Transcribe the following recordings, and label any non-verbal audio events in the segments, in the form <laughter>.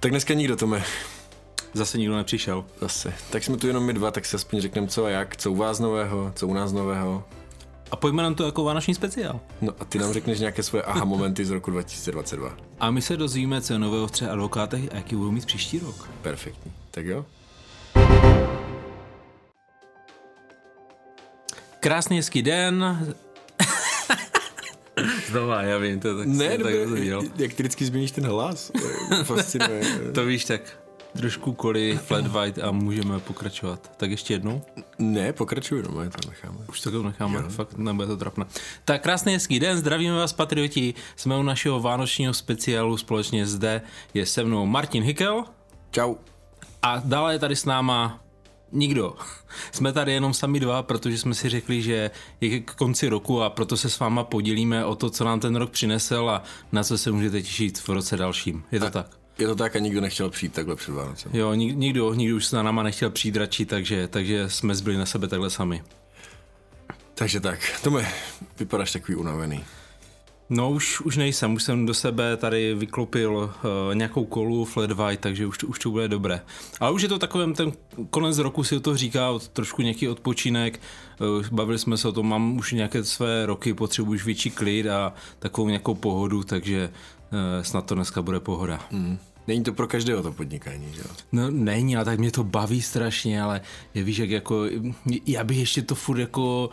Tak dneska nikdo, Tome. Zase nikdo nepřišel. Zase. Tak jsme tu jenom my dva, tak si aspoň řekneme co a jak, co u vás nového, co u nás nového. A pojďme nám to jako vánoční speciál. No a ty nám řekneš nějaké svoje aha momenty z roku 2022. A my se dozvíme, co je nového v třech advokátech a jaký budou mít příští rok. Perfektní. Tak jo? Krásný hezký den. Znova, já vím, to tak, Ne, tak, dobré, to dělal. jak ty vždycky změníš ten hlas. To <laughs> Fascinuje. To víš, tak trošku koli, flat white a můžeme pokračovat. Tak ještě jednou. ne, pokračuj, no, to necháme. Už to necháme, jo. fakt nebude to trapné. Tak krásný hezký den, zdravíme vás patrioti, jsme u našeho vánočního speciálu společně zde, je se mnou Martin Hikel Čau. a dále je tady s náma nikdo. <laughs> Jsme tady jenom sami dva, protože jsme si řekli, že je k konci roku a proto se s váma podělíme o to, co nám ten rok přinesl a na co se můžete těšit v roce dalším. Je to tak? Je to tak a nikdo nechtěl přijít takhle před Vánocem. Jo, nik- nikdo, nikdo už se na náma nechtěl přijít radši, takže, takže jsme zbyli na sebe takhle sami. Takže tak, Tome, vypadáš takový unavený. No už, už nejsem, už jsem do sebe tady vyklopil uh, nějakou kolu flat white, takže už, to- už to bude dobré. Ale už je to takovém, ten konec roku si to říká, trošku nějaký odpočinek, uh, bavili jsme se o tom, mám už nějaké své roky, potřebuji už větší klid a takovou nějakou pohodu, takže uh, snad to dneska bude pohoda. Hmm. Není to pro každého to podnikání, že jo? No není, ale tak mě to baví strašně, ale je, víš, jak jako, já bych ještě to furt jako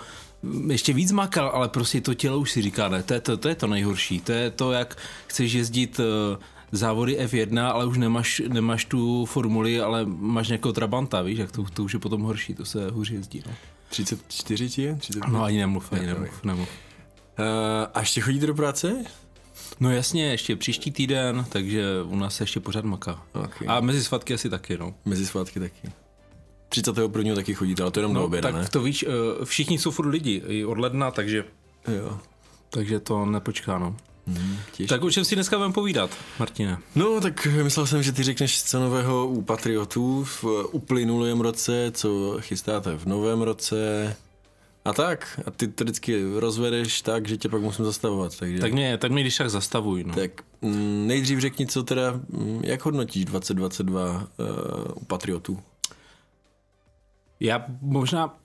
ještě víc makal, ale prostě to tělo už si říká, ne, to je to, to, je to nejhorší, to je to, jak chceš jezdit eh, závody F1, ale už nemáš, nemáš tu formuli, ale máš nějakého Trabanta, víš, jak to, to už je potom horší, to se hůř jezdí, no. 34 ti je? 35? No ani nemluv, ani nemluv, nemluv. Uh, a ještě chodíte do práce? No jasně, ještě příští týden, takže u nás se ještě pořád maká. Okay. A mezi svatky asi taky, no. Mezi svátky taky. 31. taky chodíte, ale to jenom do oběda, tak ne? to víš, eh, všichni jsou furt lidi, i od ledna, takže Jo. Takže to nepočká, no. Hmm, Tak o čem si dneska budeme povídat, Martine? No, tak myslel jsem, že ty řekneš co nového u Patriotů v uplynulém roce, co chystáte v novém roce a tak. A ty to vždycky rozvedeš tak, že tě pak musím zastavovat. Takže... Tak mě, tak mě když tak zastavuj, no. Tak mm, nejdřív řekni, co teda, mm, jak hodnotíš 2022 uh, u Patriotů? Já možná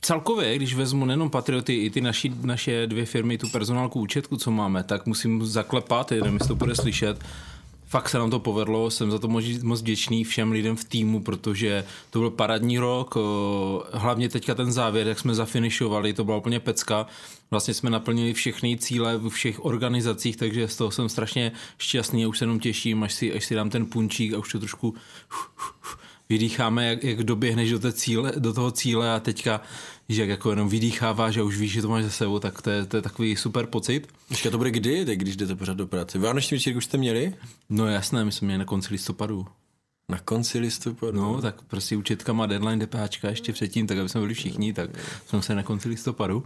celkově, když vezmu nejenom Patrioty, i ty naši, naše dvě firmy, tu personálku účetku, co máme, tak musím zaklepat, nevím, jestli to bude slyšet, fakt se nám to povedlo, jsem za to moc, moc vděčný všem lidem v týmu, protože to byl parádní rok, hlavně teďka ten závěr, jak jsme zafinišovali, to byla úplně pecka, vlastně jsme naplnili všechny cíle v všech organizacích, takže z toho jsem strašně šťastný a už se jenom těším, až si, až si dám ten punčík a už to trošku vydýcháme, jak, jak doběhneš do, té cíle, do toho cíle a teďka, že jak jako jenom vydýcháváš a už víš, že to máš za sebou, tak to je, to je takový super pocit. Ještě to bude kdy, tak když jdete pořád do práce? Vánoční večírku už jste měli? No jasné, my jsme měli na konci listopadu. Na konci listopadu? No, tak prostě účetka má deadline DPHčka ještě předtím, tak aby jsme byli všichni, tak jsme se na konci listopadu.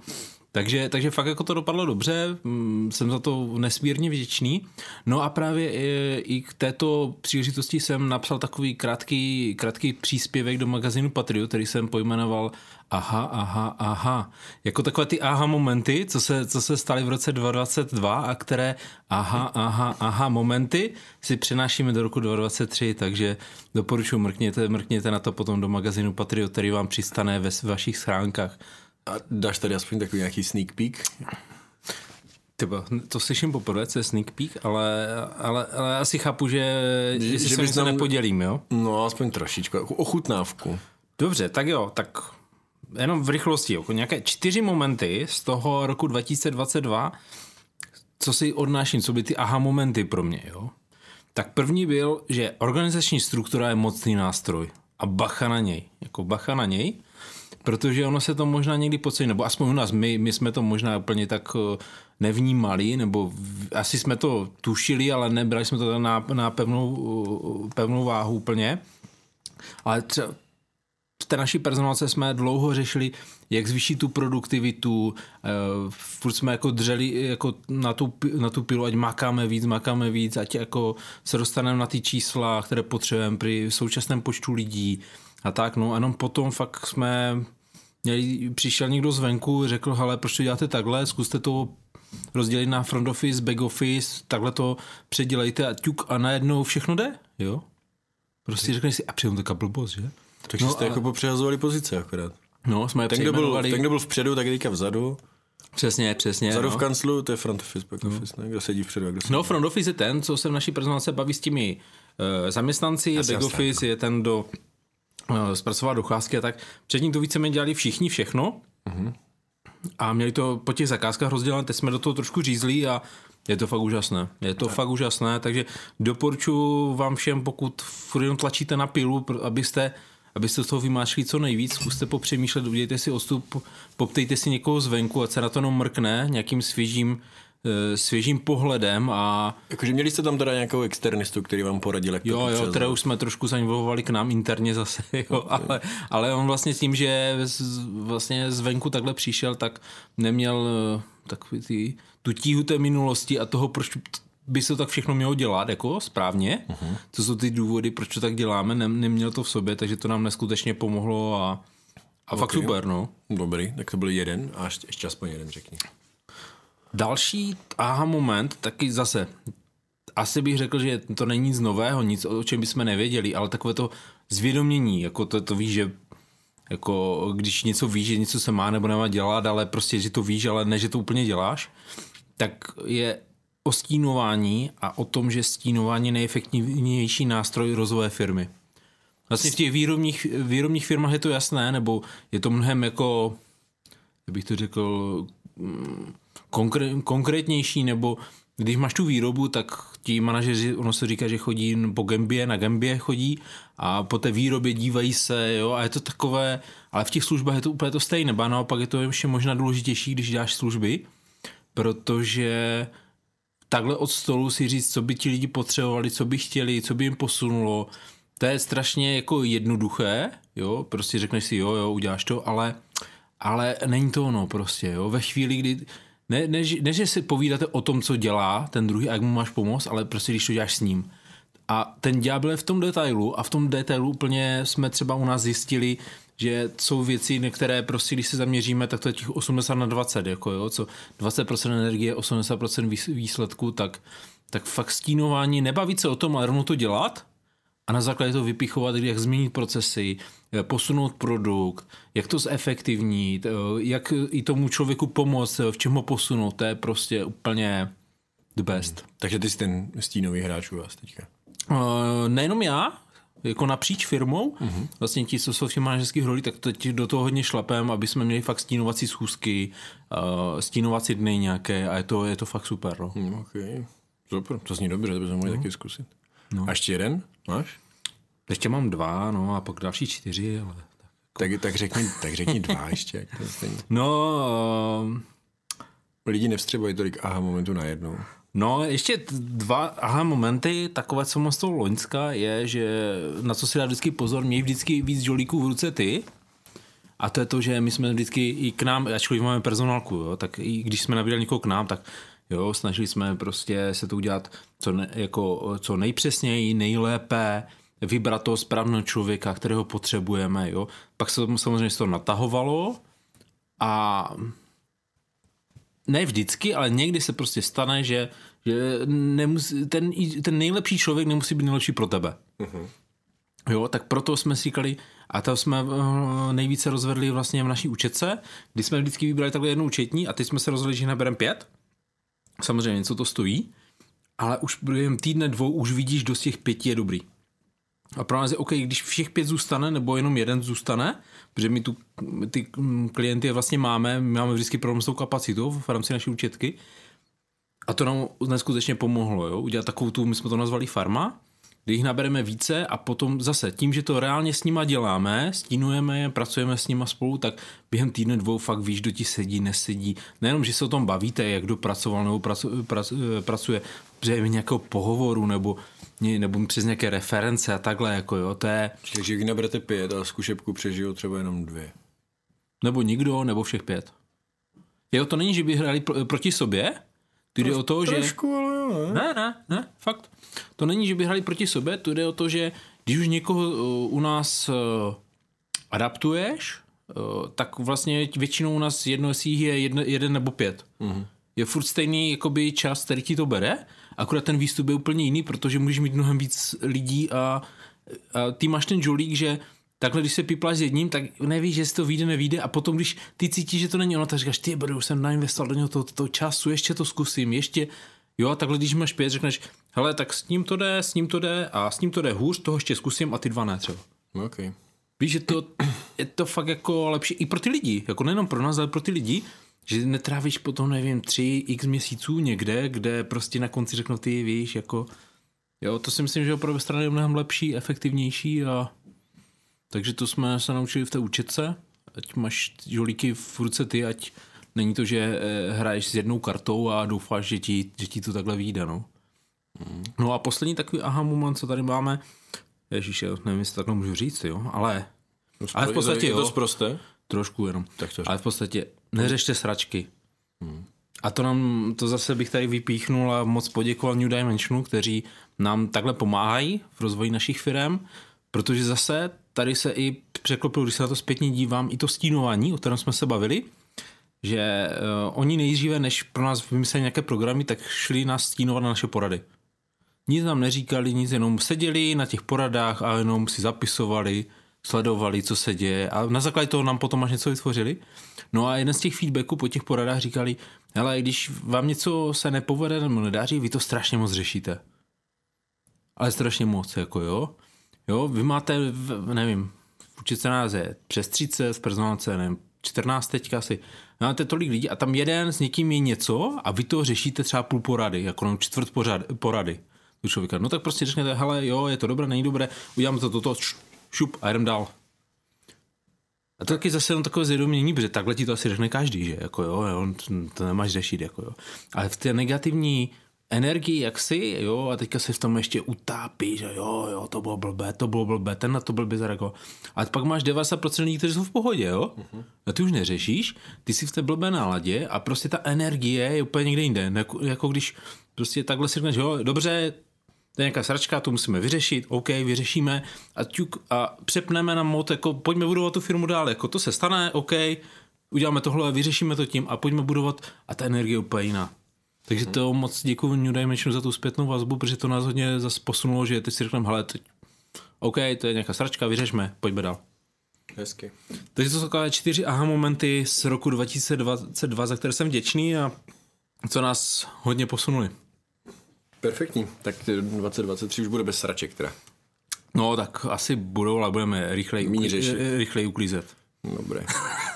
Takže, takže fakt jako to dopadlo dobře, mm, jsem za to nesmírně vděčný. No a právě i, i k této příležitosti jsem napsal takový krátký, krátký příspěvek do magazínu Patriot, který jsem pojmenoval aha, aha, aha. Jako takové ty aha momenty, co se, co se staly v roce 2022 a které aha, aha, aha momenty si přenášíme do roku 2023, takže doporučuji, mrkněte, mrkněte na to potom do magazínu Patriot, který vám přistane ve vašich schránkách. A dáš tady aspoň takový nějaký sneak peek? Tyba, to slyším poprvé, co je sneak peek, ale, ale, ale asi chápu, že, že, že se nic nám- nepodělím, jo? No, aspoň trošičku, jako ochutnávku. Dobře, tak jo, tak jenom v rychlosti, jako nějaké čtyři momenty z toho roku 2022, co si odnáším, co by ty aha momenty pro mě, jo? Tak první byl, že organizační struktura je mocný nástroj a bacha na něj, jako bacha na něj, protože ono se to možná někdy podcení, nebo aspoň u nás, my, my jsme to možná úplně tak eh, nevnímali, nebo asi jsme to tušili, ale nebrali jsme to na, na pevnou, eh, pevnou váhu úplně. Ale třeba v té naší personálce jsme dlouho řešili, jak zvýšit tu produktivitu, eh, furt jsme jako dřeli jako na, tu, na tu pilu, ať makáme víc, makáme víc, ať jako se dostaneme na ty čísla, které potřebujeme při současném počtu lidí a tak, no a jenom potom fakt jsme přišel někdo zvenku, řekl, hele, proč to děláte takhle, zkuste to rozdělit na front office, back office, takhle to předělejte a ťuk a najednou všechno jde, jo? Prostě řekneš si, a přitom taková blbost, že? Takže no, jste ale... jako popřehazovali pozice akorát. No, jsme je Ten kdo, byl, ten, kdo byl vpředu, tak je teďka vzadu. Přesně, přesně. Vzadu no. v kanclu, to je front office, back office, ne? Kdo sedí vpředu a kdo sedí. No, front office je ten, co se v naší prezentaci baví s těmi uh, zaměstnanci, Jasně, back office je ten, do zpracovat docházky a tak. Předtím to víceméně dělali všichni všechno a měli to po těch zakázkách rozdělené, teď jsme do toho trošku řízli a je to fakt úžasné. Je to fakt úžasné, takže doporučuji vám všem, pokud furt jenom tlačíte na pilu, abyste abyste z toho vymášli co nejvíc, zkuste popřemýšlet, udělejte si odstup, poptejte si někoho zvenku, ať se na to jenom mrkne nějakým svěžím, eh, svěžím pohledem a Jakože měli jste tam teda nějakou externistu, který vám poradil, jak to Jo, jo, už jsme trošku zainvolovali k nám interně zase, <laughs> jo, ale, ale on vlastně tím, že z, vlastně zvenku takhle přišel, tak neměl eh, takový ty, tu tíhu té minulosti a toho, proč by se to tak všechno mělo dělat, jako správně, uh-huh. co jsou ty důvody, proč to tak děláme, ne, neměl to v sobě, takže to nám neskutečně pomohlo a, a fakt Ok. super, no. Dobrý, tak to byl jeden a ještě, ještě aspoň jeden řekni. Další aha moment, taky zase, asi bych řekl, že to není nic nového, nic, o čem bychom nevěděli, ale takové to zvědomění, jako to, to víš, že jako když něco víš, že něco se má nebo nemá dělat, ale prostě, že to víš, ale ne, že to úplně děláš, tak je o stínování a o tom, že stínování je nejefektivnější nástroj rozvoje firmy. Vlastně v těch výrobních, výrobních firmách je to jasné, nebo je to mnohem jako, jak bych to řekl, mm, konkré, konkrétnější, nebo když máš tu výrobu, tak ti manažeři, ono se říká, že chodí po gambě, na gambě chodí a po té výrobě dívají se, jo, a je to takové, ale v těch službách je to úplně to stejné, ba naopak je to ještě možná důležitější, když děláš služby, protože takhle od stolu si říct, co by ti lidi potřebovali, co by chtěli, co by jim posunulo, to je strašně jako jednoduché, jo, prostě řekneš si, jo, jo, uděláš to, ale, ale není to ono prostě, jo, ve chvíli, kdy, ne, ne, ne, že si povídáte o tom, co dělá ten druhý a jak mu máš pomoct, ale prostě když to děláš s ním. A ten ďábel je v tom detailu a v tom detailu úplně jsme třeba u nás zjistili, že jsou věci, na které prostě, když se zaměříme, tak to je těch 80 na 20, jako jo, co 20% energie, 80% výs- výsledku, tak, tak fakt stínování, nebavit se o tom, ale rovnou to dělat a na základě toho vypichovat, jak změnit procesy, posunout produkt, jak to zefektivnit, eh, jak i tomu člověku pomoct, eh, v čem ho posunout, to je prostě úplně the best. Takže ty jsi ten stínový hráč u vás teďka. Uh, nejenom já, jako napříč firmou, uh-huh. vlastně ti, co jsou v těch manažerských rolích, tak teď do toho hodně šlapem, aby jsme měli fakt stínovací schůzky, uh, stínovací dny nějaké a je to, je to fakt super. No. Hmm, OK. Super, to zní dobře, to bychom mohli taky zkusit. No. A ještě jeden máš? Ještě mám dva, no a pak další čtyři, ale... Tak, tak, řekni, tak řekni dva <laughs> ještě. to stejně. No, uh, Lidi nevstřebují tolik aha momentu najednou. No, ještě dva aha momenty, takové, co mám z toho Loňska, je, že na co si dá vždycky pozor, měj vždycky víc žolíků v ruce ty. A to je to, že my jsme vždycky i k nám, ačkoliv máme personálku, jo, tak i když jsme nabírali někoho k nám, tak jo, snažili jsme prostě se to udělat co, ne, jako, co nejpřesněji, nejlépe, vybrat toho správného člověka, kterého potřebujeme, jo. Pak se to samozřejmě to natahovalo a ne vždycky, ale někdy se prostě stane, že, že nemusí, ten, ten nejlepší člověk nemusí být nejlepší pro tebe. Uh-huh. Jo, tak proto jsme si říkali, a to jsme uh, nejvíce rozvedli vlastně v naší účetce, kdy jsme vždycky vybrali takhle jednu účetní a teď jsme se rozhodli, že nabereme pět. Samozřejmě něco to stojí, ale už během týdne dvou už vidíš, kdo z těch pěti je dobrý. A pro nás je OK, když všech pět zůstane, nebo jenom jeden zůstane, protože my tu ty mm, klienty vlastně máme, my máme vždycky problém s tou kapacitou v rámci naší účetky. A to nám neskutečně pomohlo, jo? udělat takovou tu, my jsme to nazvali farma, kdy jich nabereme více a potom zase tím, že to reálně s nima děláme, stínujeme je, pracujeme s nima spolu, tak během týdne dvou fakt víš, kdo ti sedí, nesedí. Nejenom, že se o tom bavíte, jak kdo pracoval nebo pracu, prac, pracuje během nějakého pohovoru nebo, nebo přes nějaké reference a takhle, jako jo, to je, Takže když naberete pět a zkušebku přežijou třeba jenom dvě. nebo nikdo, nebo všech pět. Jo, to není, že by hráli pro, proti sobě, to jde o to, že... Trošku, ale jo, ne? Ne, ne, ne, fakt. To není, že by hráli proti sobě, to jde o to, že když už někoho uh, u nás uh, adaptuješ, uh, tak vlastně většinou u nás jedno z jich je jedno, jeden nebo pět. Mm-hmm. je furt stejný jakoby čas, který ti to bere, akorát ten výstup je úplně jiný, protože můžeš mít mnohem víc lidí a, a ty máš ten žolík, že takhle, když se pipláš s jedním, tak nevíš, že si to vyjde, nevíde a potom, když ty cítíš, že to není ono, tak říkáš, ty bro, už jsem nainvestoval do něho to, to času, ještě to zkusím, ještě, jo, a takhle, když máš pět, řekneš, hele, tak s ním to jde, s ním to jde a s ním to jde hůř, toho ještě zkusím a ty dva ne třeba. Okay. Víš, že to, je to fakt jako lepší i pro ty lidi, jako nejenom pro nás, ale pro ty lidi, že netrávíš potom, nevím, tři x měsíců někde, kde prostě na konci řeknou ty, víš, jako, jo, to si myslím, že opravdu strany je mnohem lepší, efektivnější a takže to jsme se naučili v té učetce, ať máš žolíky v ruce ty, ať není to, že eh, hraješ s jednou kartou a doufáš, že ti, že ti to takhle vyjde, no. No a poslední takový aha moment, co tady máme, Ježíš, nevím, jestli takhle můžu říct, jo, ale, No, ale v podstatě je to jo, zprosté? Trošku jenom, Tak to ale v podstatě neřešte sračky. A to nám, to zase bych tady vypíchnul a moc poděkoval New Dimensionu, kteří nám takhle pomáhají v rozvoji našich firm, protože zase tady se i překlopilo, když se na to zpětně dívám, i to stínování, o kterém jsme se bavili, že uh, oni nejdříve, než pro nás vymysleli nějaké programy, tak šli nás stínovat na naše porady. Nic nám neříkali, nic, jenom seděli na těch poradách a jenom si zapisovali, sledovali, co se děje a na základě toho nám potom až něco vytvořili. No a jeden z těch feedbacků po těch poradách říkali, hele, když vám něco se nepovede nebo nedáří, vy to strašně moc řešíte. Ale strašně moc, jako jo. Jo, vy máte, nevím, v učitce nás je přes 30, v personálce, nevím, 14 teďka asi. Máte tolik lidí a tam jeden s někým je něco a vy to řešíte třeba půl porady, jako no čtvrt pořad, porady člověka. No tak prostě řeknete, hele, jo, je to dobré, není dobré, uděláme to toto, š- šup a jdem dál. A to taky zase jenom takové zvědomění, protože takhle ti to asi řekne každý, že jako jo, jo to, nemáš řešit, jako jo. Ale v té negativní energii, jak si, jo, a teďka se v tom ještě utápí, že jo, jo, to bylo blbé, to bylo blbé, ten na to blbě zareagoval. A pak máš 90% lidí, kteří jsou v pohodě, jo. A ty už neřešíš, ty jsi v té blbé náladě a prostě ta energie je úplně někde jinde. Jako, jako když prostě takhle si řekneš, jo, dobře, to je nějaká sračka, to musíme vyřešit, OK, vyřešíme a, ťuk, a přepneme na mod, jako pojďme budovat tu firmu dál, jako to se stane, OK, uděláme tohle, vyřešíme to tím a pojďme budovat a ta energie je úplně jiná. Takže to moc děkuji New Dimensionu za tu zpětnou vazbu, protože to nás hodně zase posunulo, že teď si řekneme, hele, teď, OK, to je nějaká sračka, vyřešme, pojďme dál. Hezky. Takže to jsou takové čtyři aha momenty z roku 2022, za které jsem vděčný a co nás hodně posunuli. Perfektní. Tak ty 2023 už bude bez sraček teda. No, tak asi budou, ale budeme rychleji, uklí- rychleji uklízet. Dobré. <laughs>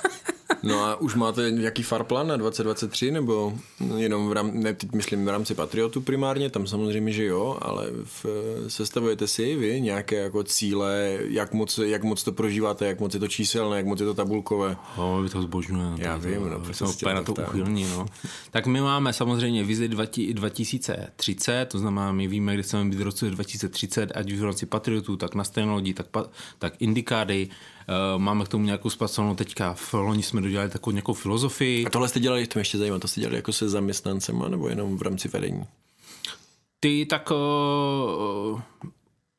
No a už máte nějaký farplan na 2023, nebo jenom v rám, ne, teď myslím v rámci Patriotu primárně, tam samozřejmě, že jo, ale v, sestavujete si vy nějaké jako cíle, jak moc, jak moc to prožíváte, jak moc je to číselné, jak moc je to tabulkové. No, my to zbožňujeme. Já to, vím, no, to, proto jsme se tě úplně na to uchylní, no. Tak my máme samozřejmě vizi 2030, to znamená, my víme, kde chceme být v roce 2030, ať už v rámci Patriotů, tak na stejné lodi, tak, tak Indikády, máme k tomu nějakou zpracovanou teďka, v loni jsme dodělali takovou nějakou filozofii. A tohle jste dělali, to mě ještě zajímá, to jste dělali jako se zaměstnancema, nebo jenom v rámci vedení? Ty tak uh,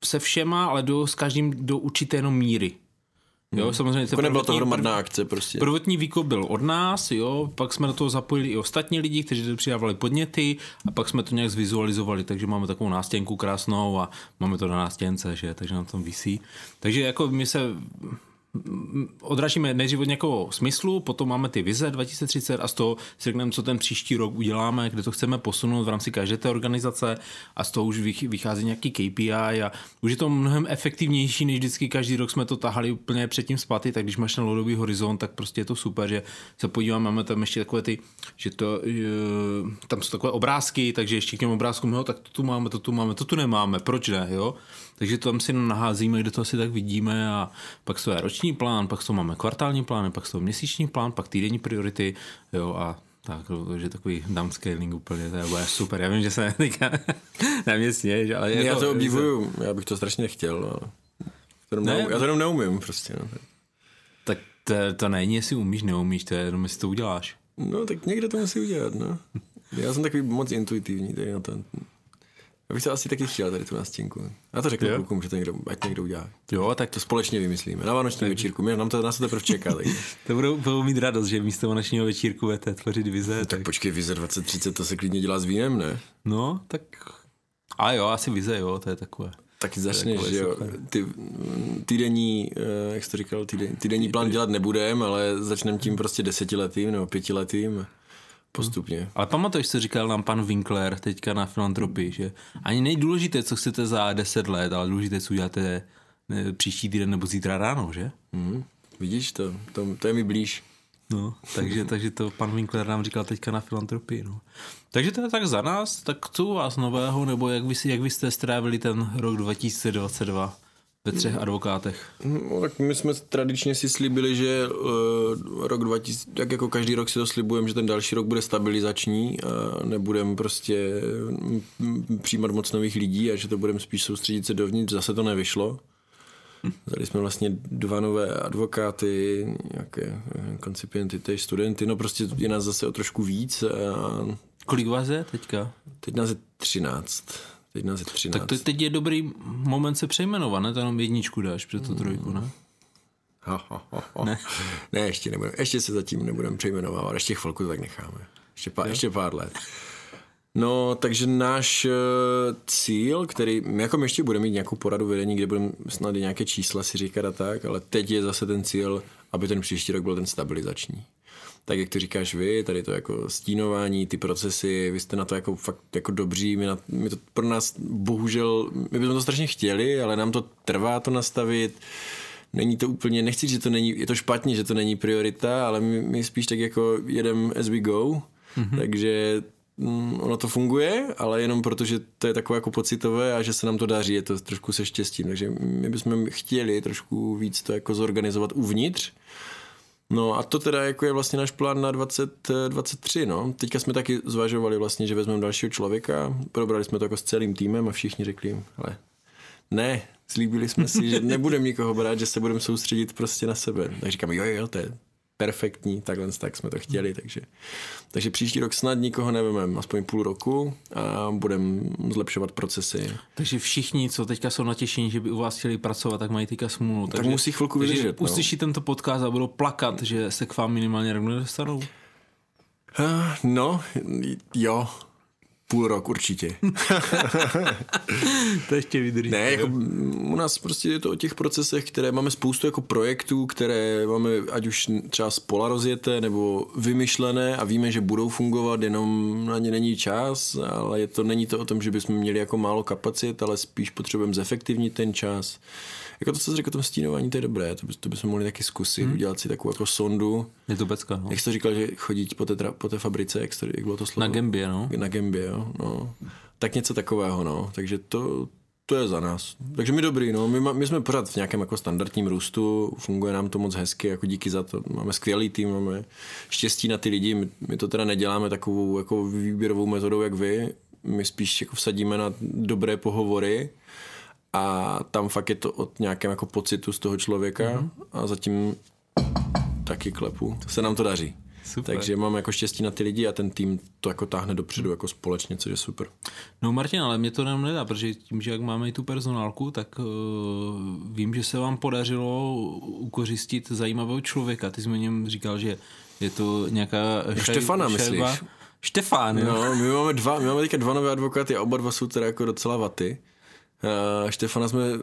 se všema, ale do, s každým do určité jenom míry. Jo, samozřejmě. Jako nebyla to hromadná akce prostě. Prvotní výkop byl od nás, jo, pak jsme do toho zapojili i ostatní lidi, kteří přidávali podněty a pak jsme to nějak zvizualizovali, takže máme takovou nástěnku krásnou a máme to na nástěnce, že, takže na tom visí. Takže jako my se odrážíme nejdřív od nějakého smyslu, potom máme ty vize 2030 a z toho si řekneme, co ten příští rok uděláme, kde to chceme posunout v rámci každé té organizace a z toho už vych- vychází nějaký KPI a už je to mnohem efektivnější, než vždycky každý rok jsme to tahali úplně předtím zpátky, tak když máš ten dlouhodobý horizont, tak prostě je to super, že se podíváme, máme tam ještě takové ty, že to, tam jsou takové obrázky, takže ještě k těm obrázkům, jo, tak to tu máme, to tu máme, to tu nemáme, proč ne, jo? Takže to tam si naházíme, kde to asi tak vidíme a pak to je roční plán, pak to máme kvartální plán, pak to měsíční plán, pak týdenní priority, jo a tak, takže takový downscaling úplně, to je bude super. Já vím, že se <laughs> teďka na mě směješ, ale jako, Já to obdivuju, já bych to strašně nechtěl, ale to jenom Ne. já to jenom neumím prostě. No. Tak to, to není, jestli umíš, neumíš, to je jenom, jestli to uděláš. no tak někde to musí udělat, no. Já jsem takový moc intuitivní tady na to. Já bych to asi taky chtěl tady tu nástěnku. Já to řeknu klukům, že to někdo, ať někdo udělá. Jo, tak To společně vymyslíme. Na vánoční večírku. Mě, nám to nás to teprve čeká. Tak. <laughs> to budou, budou mít radost, že místo vánočního večírku budete tvořit vize. Tak, tak počkej, vize 2030, to se klidně dělá s vínem, ne? No, tak... A jo, asi vize, jo, to je takové. Taky začneš, že jo. Ty, týdenní, eh, jak jsi to říkal, týden, týdenní plán dělat nebudem, ale začneme tím prostě desetiletým nebo pětiletým postupně. Ale pamatuješ, co říkal nám pan Winkler teďka na filantropii, že ani nejdůležité, co chcete za deset let, ale důležité, co uděláte příští týden nebo zítra ráno, že? Mm, vidíš to, to, to je mi blíž. No, takže, takže to pan Winkler nám říkal teďka na filantropii, no. Takže to je tak za nás, tak co u vás nového, nebo jak vy, jak vy jste strávili ten rok 2022? Ve třech advokátech? No, tak my jsme tradičně si slíbili, že uh, rok 2000, tak jako každý rok si to slibujeme, že ten další rok bude stabilizační a nebudeme prostě přijímat moc nových lidí a že to budeme spíš soustředit se dovnitř. Zase to nevyšlo. Vzali jsme vlastně dva nové advokáty, nějaké koncipienty, teď studenty, no prostě je nás zase o trošku víc. A... Kolik vás je teďka? Teď nás je 13. Teď nás je 13. Tak to, teď je dobrý moment se přejmenovat, ne? To jenom jedničku dáš před tu trojku, ne? Ha, ha, ha, ha. Ne. ne, ještě, nebudem, ještě se zatím nebudeme přejmenovávat, ještě chvilku tak necháme. Ještě pár, ještě pár let. No, takže náš uh, cíl, který, my jako my ještě budeme mít nějakou poradu vedení, kde budeme snad i nějaké čísla si říkat a tak, ale teď je zase ten cíl, aby ten příští rok byl ten stabilizační tak jak to říkáš vy, tady to jako stínování, ty procesy, vy jste na to jako fakt jako dobří, my, na, my to pro nás bohužel, my bychom to strašně chtěli, ale nám to trvá to nastavit, není to úplně, nechci, že to není, je to špatně, že to není priorita, ale my, my spíš tak jako jedem as we go, mm-hmm. takže mm, ono to funguje, ale jenom proto, že to je takové jako pocitové a že se nám to daří, je to trošku se štěstím, takže my bychom chtěli trošku víc to jako zorganizovat uvnitř, No a to teda jako je vlastně náš plán na 2023, no. Teďka jsme taky zvažovali vlastně, že vezmeme dalšího člověka, probrali jsme to jako s celým týmem a všichni řekli, ale ne, slíbili jsme si, že nebudeme nikoho brát, že se budeme soustředit prostě na sebe. Tak říkám, jo, jo, to je perfektní, takhle tak jsme to chtěli, takže, takže příští rok snad nikoho nevememe, aspoň půl roku a budeme zlepšovat procesy. Takže všichni, co teďka jsou natěšení, že by u vás chtěli pracovat, tak mají teďka smůlu. Tak takže, musí chvilku vydržet. No. Uslyší tento podcast a budou plakat, že se k vám minimálně rok nedostanou? Uh, no, jo, Půl rok určitě. <laughs> to ještě vydrží. Ne, jako u nás prostě je to o těch procesech, které máme spoustu jako projektů, které máme ať už třeba spola rozjeté nebo vymyšlené a víme, že budou fungovat, jenom na ně není čas, ale je to, není to o tom, že bychom měli jako málo kapacit, ale spíš potřebujeme zefektivnit ten čas. Jako to, co jsi řekl o tom stínování, to je dobré, to, by, to bychom mohli taky zkusit, hmm. udělat si takovou jako sondu. Je to becka, no. Jak jsi to říkal, že chodí po té, po té fabrice, jak, to, jak bylo to slovo? Na Gambě, no. Na Gambě, jo, no. Tak něco takového, no. Takže to, to je za nás. Takže my dobrý, no. My, my jsme pořád v nějakém jako standardním růstu, funguje nám to moc hezky, jako díky za to. Máme skvělý tým, máme štěstí na ty lidi, my, my to teda neděláme takovou jako výběrovou metodou, jak vy. My spíš jako vsadíme na dobré pohovory, a tam fakt je to od nějakém jako pocitu z toho člověka mm-hmm. a zatím taky klepu. Se nám to daří. Super. Takže mám jako štěstí na ty lidi a ten tým to jako táhne dopředu jako společně, což je super. No Martin, ale mě to nám nedá, protože tím, že jak máme i tu personálku, tak uh, vím, že se vám podařilo ukořistit zajímavého člověka. Ty jsi mi něm říkal, že je to nějaká šaj, Štefana, šajba. myslíš? Štefán, jo? No, my máme dva, my máme teďka dva nové advokáty a oba dva jsou teda jako docela vaty. Uh, Štefana jsme uh,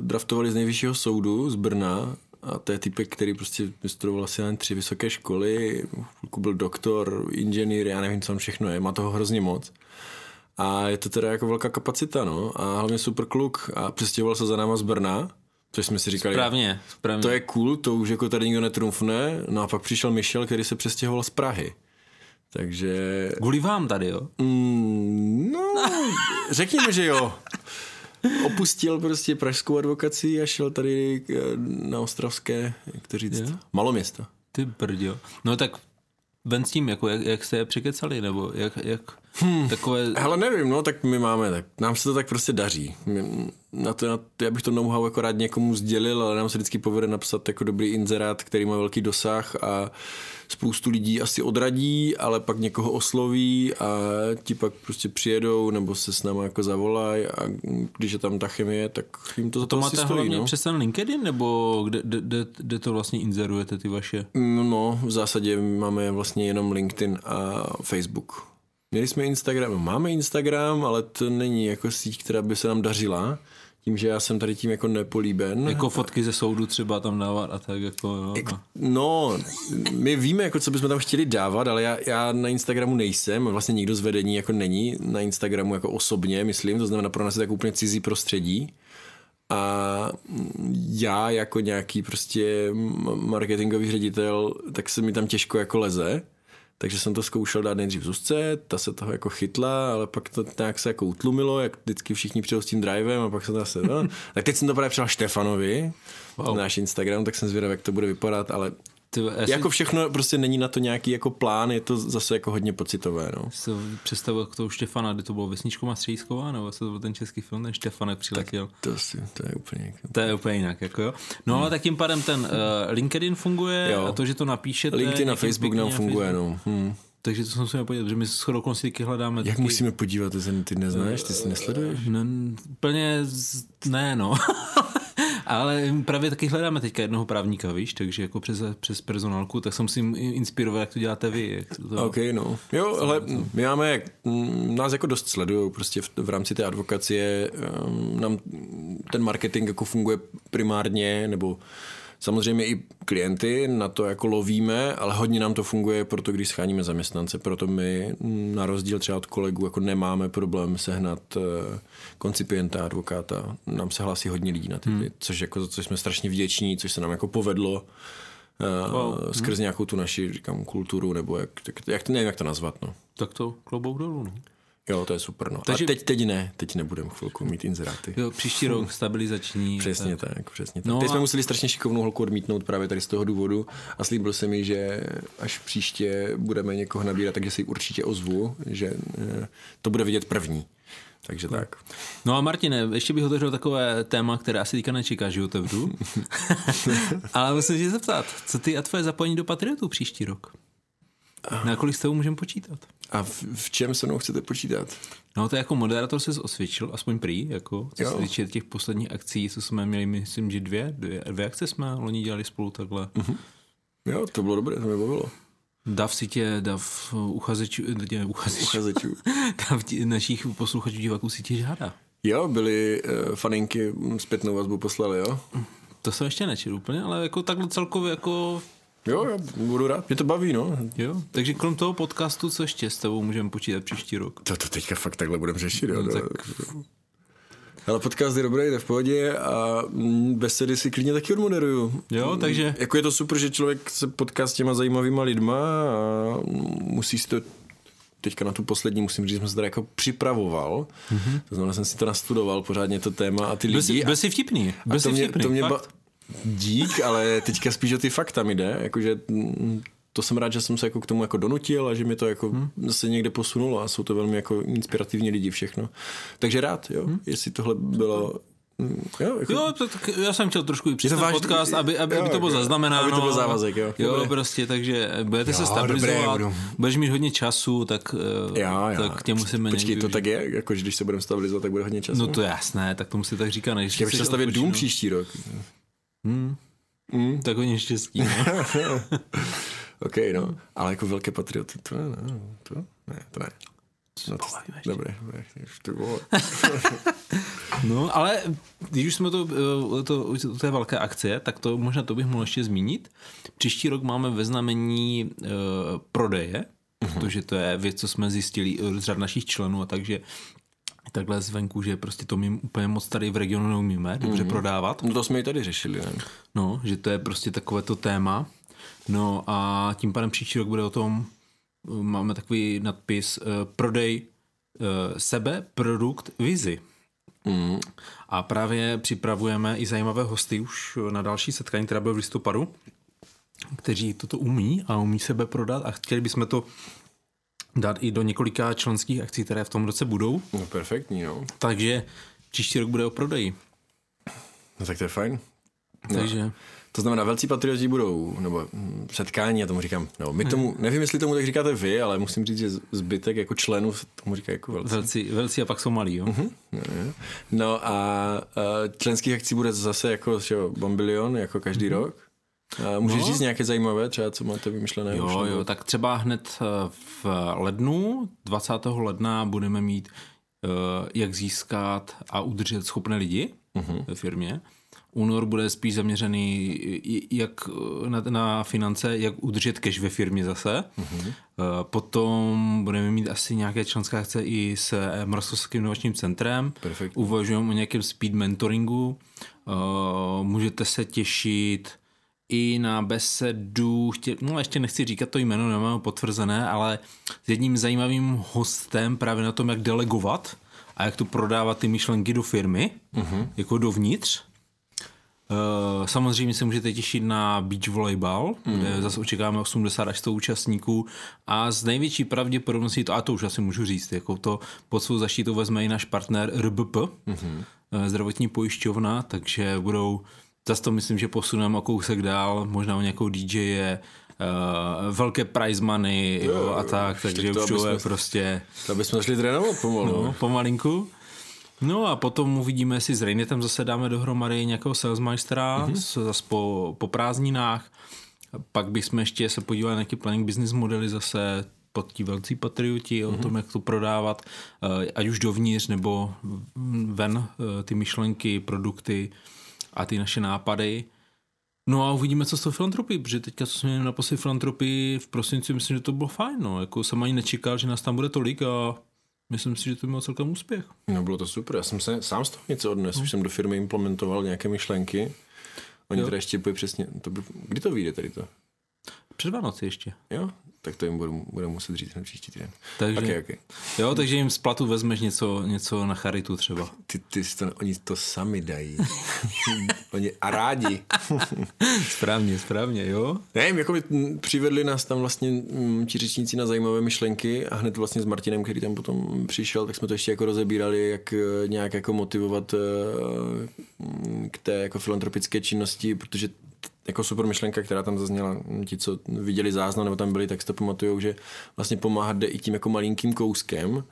draftovali z nejvyššího soudu z Brna a to je typek, který prostě vystudoval asi jen tři vysoké školy, byl doktor, inženýr, já nevím, co on všechno je, má toho hrozně moc. A je to teda jako velká kapacita, no, a hlavně super kluk a přestěhoval se za náma z Brna, což jsme si říkali, správně, správně. to je cool, to už jako tady nikdo netrumfne, no a pak přišel Michel, který se přestěhoval z Prahy. Takže... Kvůli vám tady, jo? Mm, no, řekněme, že jo <laughs> opustil prostě pražskou advokaci a šel tady eh, na Ostravské, jak to říct, jo. maloměsto. Ty brďo. No tak ven s tím, jako jak, jak jste je přikecali, nebo jak, jak... Hmm. Takové... Ale nevím, no, tak my máme, tak nám se to tak prostě daří. My, na to, na to, já bych to know-how jako rád někomu sdělil, ale nám se vždycky povede napsat jako dobrý inzerát, který má velký dosah a spoustu lidí asi odradí, ale pak někoho osloví a ti pak prostě přijedou nebo se s náma jako zavolají a když je tam ta chemie, tak jim to za to, to máte stojí, hlavně no. přes ten LinkedIn nebo kde, kde, kde, to vlastně inzerujete ty vaše? No, v zásadě máme vlastně jenom LinkedIn a Facebook. Měli jsme Instagram, máme Instagram, ale to není jako síť, která by se nám dařila tím, že já jsem tady tím jako nepolíben. Jako fotky ze soudu třeba tam dávat a tak jako, jo. Jako, no, my víme, jako co bychom tam chtěli dávat, ale já, já na Instagramu nejsem, vlastně nikdo z vedení jako není na Instagramu jako osobně, myslím, to znamená pro nás je tak úplně cizí prostředí. A já jako nějaký prostě marketingový ředitel, tak se mi tam těžko jako leze. Takže jsem to zkoušel dát nejdřív Zuzce, ta se toho jako chytla, ale pak to nějak se jako utlumilo, jak vždycky všichni přijel s tím drivem a pak se to zase, no. Tak teď jsem to právě přidal Štefanovi, wow. náš Instagram, tak jsem zvědavý, jak to bude vypadat, ale ty, si... Jako všechno prostě není na to nějaký jako plán, je to zase jako hodně pocitové. No. Se představu k toho Štefana, kdy to bylo Vesničko Střejsková, nebo se to byl ten český film, ten Štefanek přiletěl. Tak to, si, to je úplně jinak. To je úplně jinak, jako jo. No hmm. ale tak tím pádem ten uh, LinkedIn funguje, jo. a to, že to napíšete. LinkedIn a Facebook nám funguje, no. Hmm. Takže to se musíme podívat, že my s chodou taky hledáme. Jak taky... musíme podívat, ty, ty neznáš, ty si nesleduješ? Ne, úplně ne, no. <laughs> Ale právě taky hledáme teďka jednoho právníka, víš, takže jako přes, přes personálku, tak se musím inspirovat, jak to děláte vy. Jak to... OK, no. Jo, ale my máme, nás jako dost sledují prostě v, v rámci té advokacie, um, nám ten marketing jako funguje primárně, nebo Samozřejmě i klienty na to jako lovíme, ale hodně nám to funguje, proto když scháníme zaměstnance, proto my na rozdíl třeba od kolegů jako nemáme problém sehnat eh, koncipienta, advokáta. Nám se hlásí hodně lidí na ty, hmm. což jako což jsme strašně vděční, což se nám jako povedlo uh, wow. skrz hmm. nějakou tu naši, říkám, kulturu, nebo jak, jak, jak, nevím, jak to nazvat, no. Tak to klobouk dolů, no. Jo, to je super. No. Takže... A teď, teď ne, teď nebudeme chvilku mít inzeráty. Jo, příští rok stabilizační. Přesně tak, tak přesně tak. No teď a... jsme museli strašně šikovnou holku odmítnout právě tady z toho důvodu a slíbil se mi, že až příště budeme někoho nabírat, takže si určitě ozvu, že eh, to bude vidět první. Takže tak. No a Martine, ještě bych otevřel takové téma, které asi teďka nečeká, že otevřu. <laughs> <laughs> Ale musím se zeptat, co ty a tvoje zapojení do Patriotu příští rok? Na kolik s tebou můžeme počítat? A v, v čem se mnou chcete počítat? No to jako moderátor se osvědčil, aspoň prý, jako, co jo. se týče těch posledních akcí, co jsme měli, myslím, že dvě, dvě, dvě akce jsme loni dělali spolu takhle. Uh-huh. Jo, to bylo dobré, to mě bavilo. Dav si tě, dav uchazečů, tě, uchazečů, uchazečů. dav tě, našich posluchačů diváků si tě žádá. Jo, byly uh, faninky zpětnou vazbu poslali, jo? To jsem ještě nečil úplně, ale jako takhle celkově jako Jo, já budu rád, mě to baví, no. Jo, takže krom toho podcastu, co ještě s tebou můžeme počítat příští rok? To, to teďka fakt takhle budeme řešit, jo. No, tak... Ale podcast je dobrý, jde v pohodě a besedy si klidně taky odmoderuju. Jo, takže... Jako je to super, že člověk se potká s těma zajímavýma lidma a musí si to teďka na tu poslední musím říct, že jsem se tady jako připravoval. Mm-hmm. To znamená, jsem si to nastudoval pořádně to téma a ty byl lidi. Jsi, byl jsi vtipný. Byl to, mě, vtipný, to mě, ba- dík, ale teďka spíš o ty fakta mi jde, jakože mm, to jsem rád, že jsem se jako k tomu jako donutil a že mi to jako hmm. se někde posunulo a jsou to velmi jako inspirativní lidi všechno. Takže rád, jo, hmm. jestli tohle bylo mm, Jo, jako... jo tak já jsem chtěl trošku i přes ten váž... podcast, aby, aby, jo, aby to bylo zaznamenáno. Aby to byl závazek, jo. Jo, dobré. prostě, takže budete jo, se stabilizovat, dobré, budeš mít hodně času, tak, eh, jo, jo. tak tě musíme Počkej, to tak je, jako když se budeme stabilizovat, tak bude hodně času. No to jasné, tak tomu si tak říká. Než Chtěl bych stavět dům příští rok. Hmm. Mm. Tak hodně štěstí. No. <laughs> OK, no. Ale jako velké patrioty, to ne, to ne, to ne. No, to, dobré, to bylo. <laughs> no, ale když už jsme to, eh, to, to, té velké akce, tak to možná to bych mohl ještě zmínit. Příští rok máme ve znamení uh, prodeje, uh-huh. protože to je věc, co jsme zjistili z řad našich členů a takže takhle zvenku, že prostě to my úplně moc tady v regionu neumíme dobře mm. prodávat. No to jsme i tady řešili, ne? No, že to je prostě takové to téma. No a tím pádem příští rok bude o tom, máme takový nadpis uh, prodej uh, sebe, produkt, vizi. Mm. A právě připravujeme i zajímavé hosty už na další setkání, která bude v listopadu, kteří toto umí a umí sebe prodat a chtěli bychom to dát i do několika členských akcí, které v tom roce budou. No perfektní, no. Takže příští rok bude o prodeji. No tak to je fajn. Takže To znamená, velcí patrioti budou, nebo mm, setkání, já tomu říkám, no, my tomu, nevím, jestli tomu tak říkáte vy, ale musím říct, že zbytek jako členů tomu říká jako velcí. velcí, velcí a pak jsou malí, jo? No, jo. no a, a členských akcí bude zase jako že jo, bombilion, jako každý mm-hmm. rok. A můžeš No. říct nějaké zajímavé, třeba co máte vymyšlené? Jo, nebo- jo, tak třeba hned eh, v lednu, 20. ledna budeme mít eh, jak získat a udržet schopné lidi Mhm. ve firmě. Únor bude spíš zaměřený jak eh, na, na finance, jak udržet cash ve firmě zase. Eh, Potom budeme mít asi nějaké členské akce i s eh, Moravskoslezským inovačním centrem. Perfektní. Uvažujeme o nějakém speed mentoringu. Eh, Můžete se těšit i na besedu, chtě, no ještě nechci říkat to jméno, nemám potvrzené, ale s jedním zajímavým hostem právě na tom, jak delegovat a jak tu prodávat ty myšlenky do firmy, uh-huh. jako dovnitř. Uh, samozřejmě se můžete těšit na beach volleyball, mm. kde zase očekáváme 80 až 100 účastníků a z největší pravděpodobností, to, a to už asi můžu říct, jako to pod svou zaštitou vezme i náš partner RBP, mm-hmm. zdravotní pojišťovna, takže budou, zase to myslím, že posuneme o kousek dál, možná o nějakou DJ Uh, velké prize money jo, jo, a tak, tak takže to, už to je prostě To bychom šli trénovat pomalu. no, pomalinku. No a potom uvidíme, jestli s Reinetem zase dáme dohromady nějakého salesmeistera Mhm. mm-hmm. zase po, po prázdninách. Pak bychom ještě se podívali na nějaké planning business modely zase pod tí velcí patrioti, mm-hmm. o tom, jak to prodávat, eh, ať už dovnitř nebo ven eh, ty myšlenky, produkty a ty naše nápady. No a uvidíme, co z toho filantropii, protože teďka, co jsme měli na poslední filantropii v prosinci, myslím, že to bylo fajn, no. Jako jsem ani nečekal, že nás tam bude tolik a myslím si, že to mělo celkem úspěch. No bylo to super, já jsem se sám z toho něco odnes, už jsem do firmy implementoval nějaké myšlenky. Oni Jo. teda ještě pojí přesně, to by, kdy to vyjde tady to? Před Vánoci ještě. Jo? Tak to jim budu, budu muset říct na příští týden. Takže, Okay, okay. Jo, takže jim z platu vezmeš něco, něco na charitu třeba. Ty, ty si to, oni to sami dají. <laughs> oni a rádi. <laughs> Správně, správně, jo. Nevím, jako by přivedli nás tam vlastně m, ti řečníci na zajímavé myšlenky a hned vlastně s Martinem, který tam potom přišel, tak jsme to ještě jako rozebírali, jak eh, nějak jako motivovat m, k té jako filantropické činnosti, protože jako super myšlenka, která tam zazněla, ti, co viděli záznam nebo tam byli, tak si to pamatujou, že vlastně pomáhat jde i tím jako malinkým kouskem,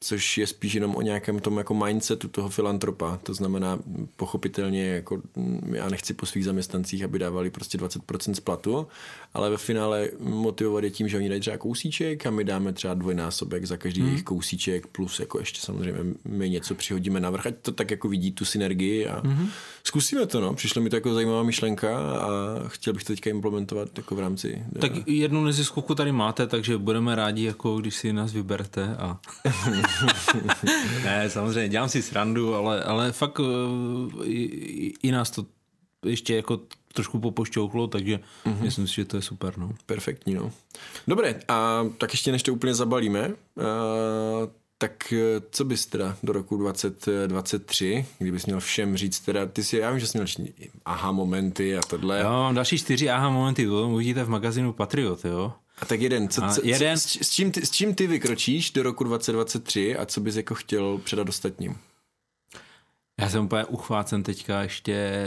což je spíš jenom o nějakém tom jako mindsetu toho filantropa. To znamená pochopitelně, jako mm, já nechci po svých zaměstnancích, aby dávali prostě 20% z platu, ale ve finále motivovat je tím, že oni dají třeba kousíček a my dáme třeba dvojnásobek za každý hmm. jejich kousíček, plus jako ještě samozřejmě my něco přihodíme navrch, ať to tak jako vidí tu synergii a hmm. zkusíme to, no. Přišla mi to jako zajímavá myšlenka a chtěl bych to teďka implementovat jako v rámci Tak jednu neziskovku tady máte, takže budeme rádi, jako když si nás vyberete. A... <laughs> <laughs> ne, samozřejmě, dělám si srandu, ale, ale fakt eh, i, i- nás to ještě jako trošku popošťouklo, takže mm-hmm. myslím si, že to je super. No. Perfektní, no. Dobré, a tak ještě než to úplně zabalíme, a, tak eh, co bys teda do roku 2023, kdybys měl všem říct teda, ty si, já vím, že jsi měl aha momenty a tohle, Já mám další čtyři aha momenty, to uvidíte v magazínu Patriot, jo. A tak jeden, co, co, jeden- Co, s, s, čím ty, s čím ty vykročíš do roku 2023 a co bys jako chtěl předat ostatním? Já jsem úplně uchvácen teďka ještě...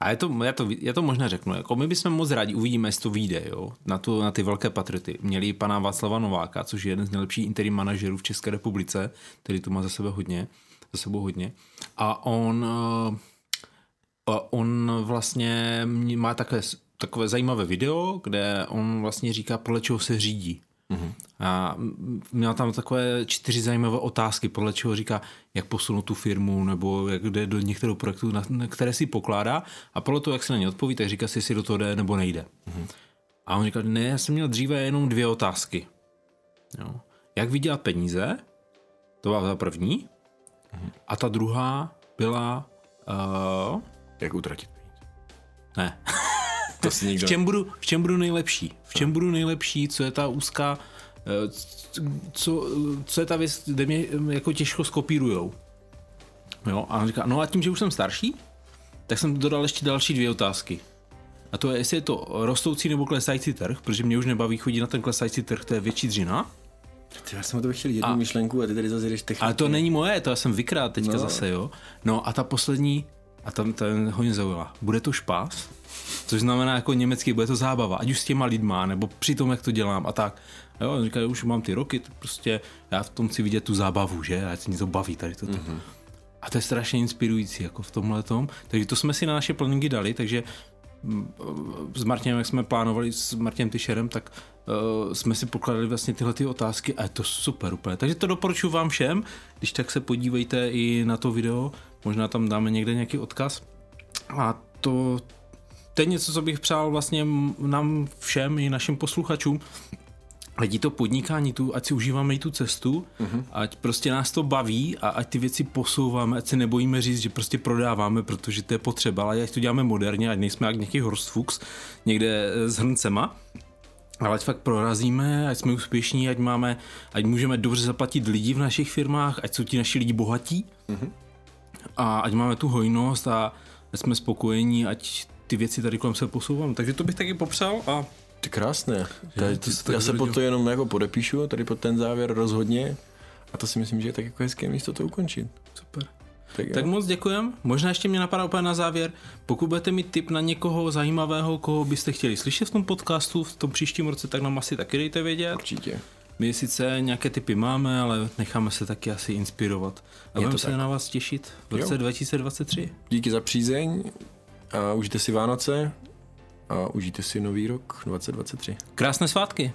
A je to, já, to, já to možná řeknu, jako my bychom moc rádi, uvidíme, jestli to vyjde, jo, na, tu, na ty velké patrioty. Měli pana Václava Nováka, což je jeden z nejlepších interim manažerů v České republice, který to má za sebe hodně, za sebou hodně. A on, eh, on vlastně má takové, takové zajímavé video, kde on vlastně říká, podle čeho se řídí. Mm-hmm. A měl tam takové čtyři zajímavé otázky, podle čeho říká, jak posunout tu firmu, nebo jak jde do některého projektu, na, na které si pokládá. A podle toho, jak se na ně odpoví, tak říká si, jestli do toho jde nebo nejde. Mm-hmm. A on říkal, ne, já jsem měl dříve jenom dvě otázky. Jo. Jak vydělat peníze? To byla ta první. Mm-hmm. A ta druhá byla... Uh, Jak utratit peníze? ne. <laughs> To si nikdo... V čem budu, v čem budu nejlepší? V čem budu nejlepší? Co je ta úzká, eh, co, co je ta věc, kde mě eh, jako těžko skopírujou? Jo, a on říká, no a tím, že už jsem starší, tak jsem dodal ještě další dvě otázky. A to je, jestli je to rostoucí nebo klesající trh, protože mě už nebaví chodit na ten klesající trh, to je větší dřina. Ty, já jsem o to chtěl jednu a, myšlenku a ty tady zase jdeš. Ale to není moje, to já jsem vykrát teďka no. zase, jo. No a ta poslední, a tam ten hodně zaujala, bude to špás? Což znamená jako německy, bude to zábava, ať už s těma lidma, nebo při tom, jak to dělám a tak. Jo, říkají, už mám ty roky, to prostě já v tom chci vidět tu zábavu, že? Ať se mě to baví tady toto. Mm-hmm. A to je strašně inspirující, jako v tomhle tom. Takže to jsme si na naše planingy dali, takže mm, s Martinem, jak jsme plánovali s Martinem Tyšerem, tak uh, jsme si pokladali vlastně tyhle ty otázky a je to super úplně. Takže to doporučuji vám všem, když tak se podívejte i na to video, možná tam dáme někde nějaký odkaz. A to, to je něco, co bych přál vlastně nám všem i našim posluchačům, ať to podnikání tu, ať si užíváme i tu cestu, uh-huh. ať prostě nás to baví a ať ty věci posouváme, ať se nebojíme říct, že prostě prodáváme, protože to je potřeba, ale ať to děláme moderně, ať nejsme jak nějaký Horstfuchs někde s hrncema, ale ať fakt prorazíme, ať jsme úspěšní, ať máme, ať můžeme dobře zaplatit lidi v našich firmách, ať jsou ti naši lidi bohatí uh-huh. A ať máme tu hojnost a ať jsme spokojení, ať ty věci tady kolem se posouváme. Takže to bych taky popřál a ty krásné. Já, to já se pod to jenom jako podepíšu, tady pod ten závěr rozhodně. A to si myslím, že je tak jako hezké místo to ukončit. Super. Tak, tak moc děkujem. Možná ještě mě napadá úplně na závěr. Pokud budete mít tip na někoho zajímavého, koho byste chtěli slyšet v tom podcastu v tom příštím roce, tak nám asi taky dejte vědět. Určitě. My sice nějaké typy máme, ale necháme se taky asi inspirovat. A budeme se na vás těšit v roce jo. 2023. Díky za přízeň a užijte si Vánoce a užijte si nový rok 2023. Krásné svátky.